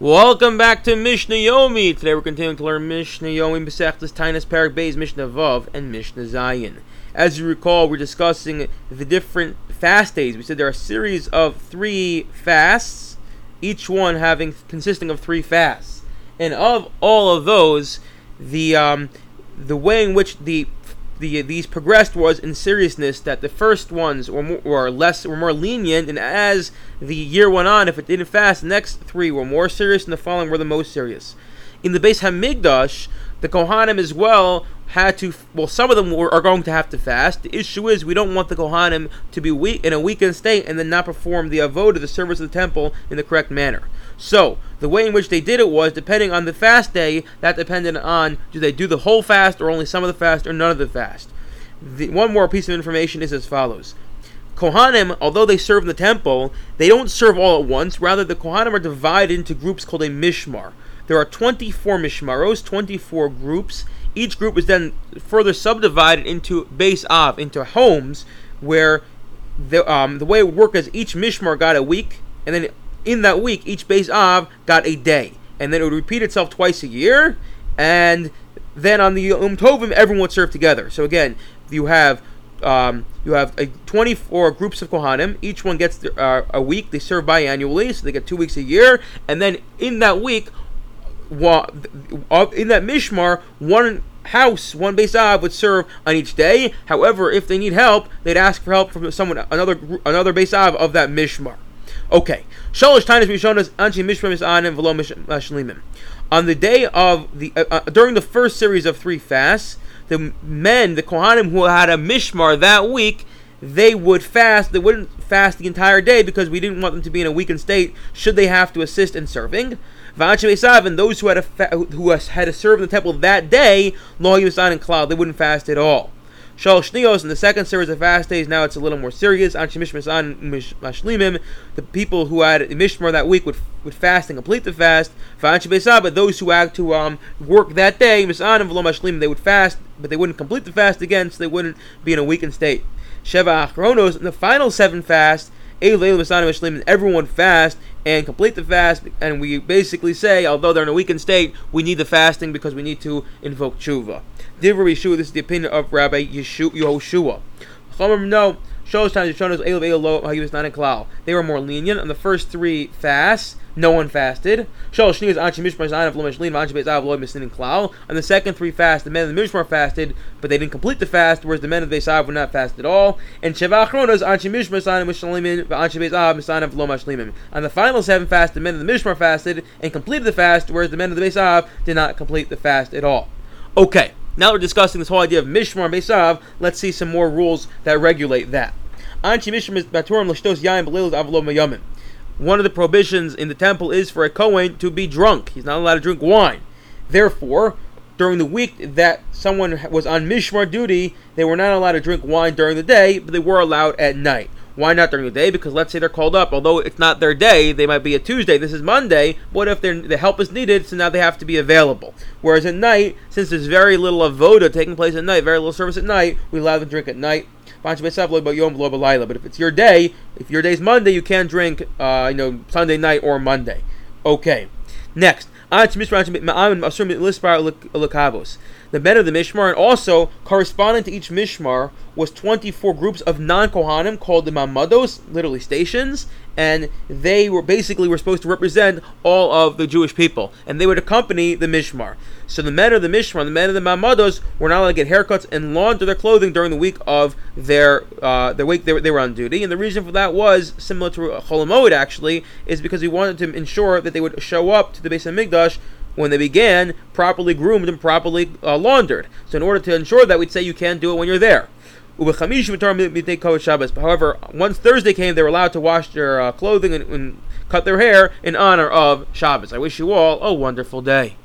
Welcome back to Mishnah Yomi. Today we're continuing to learn Mishnah Yomi, Besechtas, Taanis, Perek Beis, Mishnah Vav, and Mishnah Zayin. As you recall, we're discussing the different fast days. We said there are a series of three fasts, each one having consisting of three fasts, and of all of those, the um, the way in which the the these progressed was in seriousness that the first ones were more, were less were more lenient, and as the year went on, if it didn't fast, the next three were more serious, and the following were the most serious. In the Beis Hamikdash, the Kohanim as well had to. Well, some of them were, are going to have to fast. The issue is we don't want the Kohanim to be weak in a weakened state and then not perform the avodah, the service of the temple, in the correct manner. So the way in which they did it was depending on the fast day. That depended on do they do the whole fast or only some of the fast or none of the fast. The, one more piece of information is as follows. Kohanim, although they serve in the temple, they don't serve all at once. Rather, the Kohanim are divided into groups called a mishmar. There are 24 mishmaros, 24 groups. Each group is then further subdivided into beis av, into homes, where the um, the way it worked is each mishmar got a week, and then in that week, each beis Av got a day. And then it would repeat itself twice a year. And then on the Yom Tovim, everyone would serve together. So again, you have um, you have a 24 groups of Kohanim. Each one gets uh, a week. They serve biannually, so they get two weeks a year. And then in that week, in that Mishmar, one house, one beis av would serve on each day. However, if they need help, they'd ask for help from someone, another another beis av of that Mishmar. Okay. Shalosh Tainas Rishonas Anshi Mishmar Misanim Velo Mashlimim. On the day of the uh, uh, during the first series of three fasts, the men, the Kohanim who had a Mishmar that week, they would fast. They wouldn't fast the entire day because we didn't want them to be in a weakened state. Should they have to assist in serving? And those who had fa- who had to serve in the temple that day, Lo and Cloud, they wouldn't fast at all. Shal Shnios in the second series of fast days, now it's a little more serious. Anshi Mishmasan Mashlimim, the people who had Mishmar that week would, would fast and complete the fast. Besaba, those who had to um, work that day, Misan and Velo Mashlimim, they would fast, but they wouldn't complete the fast again, so they wouldn't be in a weakened state. Sheva Achronos, in the final seven fasts, everyone fast and complete the fast, and we basically say, although they're in a weakened state, we need the fasting because we need to invoke tshuva. Divra Yeshua, this is the opinion of Rabbi Yehoshua. No, shows times They were more lenient on the first three fasts. No one fasted. On the second three fasts, the men of the Mishmar fasted, but they didn't complete the fast, whereas the men of the Beisav were not fast at all. And On the final seven fasts, the men of the Mishmar fasted and completed the fast, whereas the men of the Beisav did not complete the fast at all. Okay. Now we're discussing this whole idea of Mishmar Beisav. Let's see some more rules that regulate that. One of the prohibitions in the temple is for a Kohen to be drunk. He's not allowed to drink wine. Therefore, during the week that someone was on Mishmar duty, they were not allowed to drink wine during the day, but they were allowed at night. Why not during the day? Because let's say they're called up, although it's not their day, they might be a Tuesday. This is Monday. What if the help is needed? So now they have to be available. Whereas at night, since there's very little avoda taking place at night, very little service at night, we allow them to drink at night. But if it's your day, if your day's Monday, you can drink, uh, you know, Sunday night or Monday. Okay. Next, the men of the Mishmar, and also corresponding to each Mishmar was 24 groups of non-Kohanim called the Mamados, literally stations, and they were basically were supposed to represent all of the Jewish people, and they would accompany the Mishmar. So the men of the Mishmar, the men of the Mamados, were not allowed to get haircuts and launder their clothing during the week of their uh, their week they were, they were on duty, and the reason for that was similar to Chol Hamoed actually, is because we wanted to ensure that they would show up to the Beis Hamikdash when they began, properly groomed and properly uh, laundered. So in order to ensure that, we'd say you can't do it when you're there. However, once Thursday came, they were allowed to wash their uh, clothing and, and cut their hair in honor of Shabbos. I wish you all a wonderful day.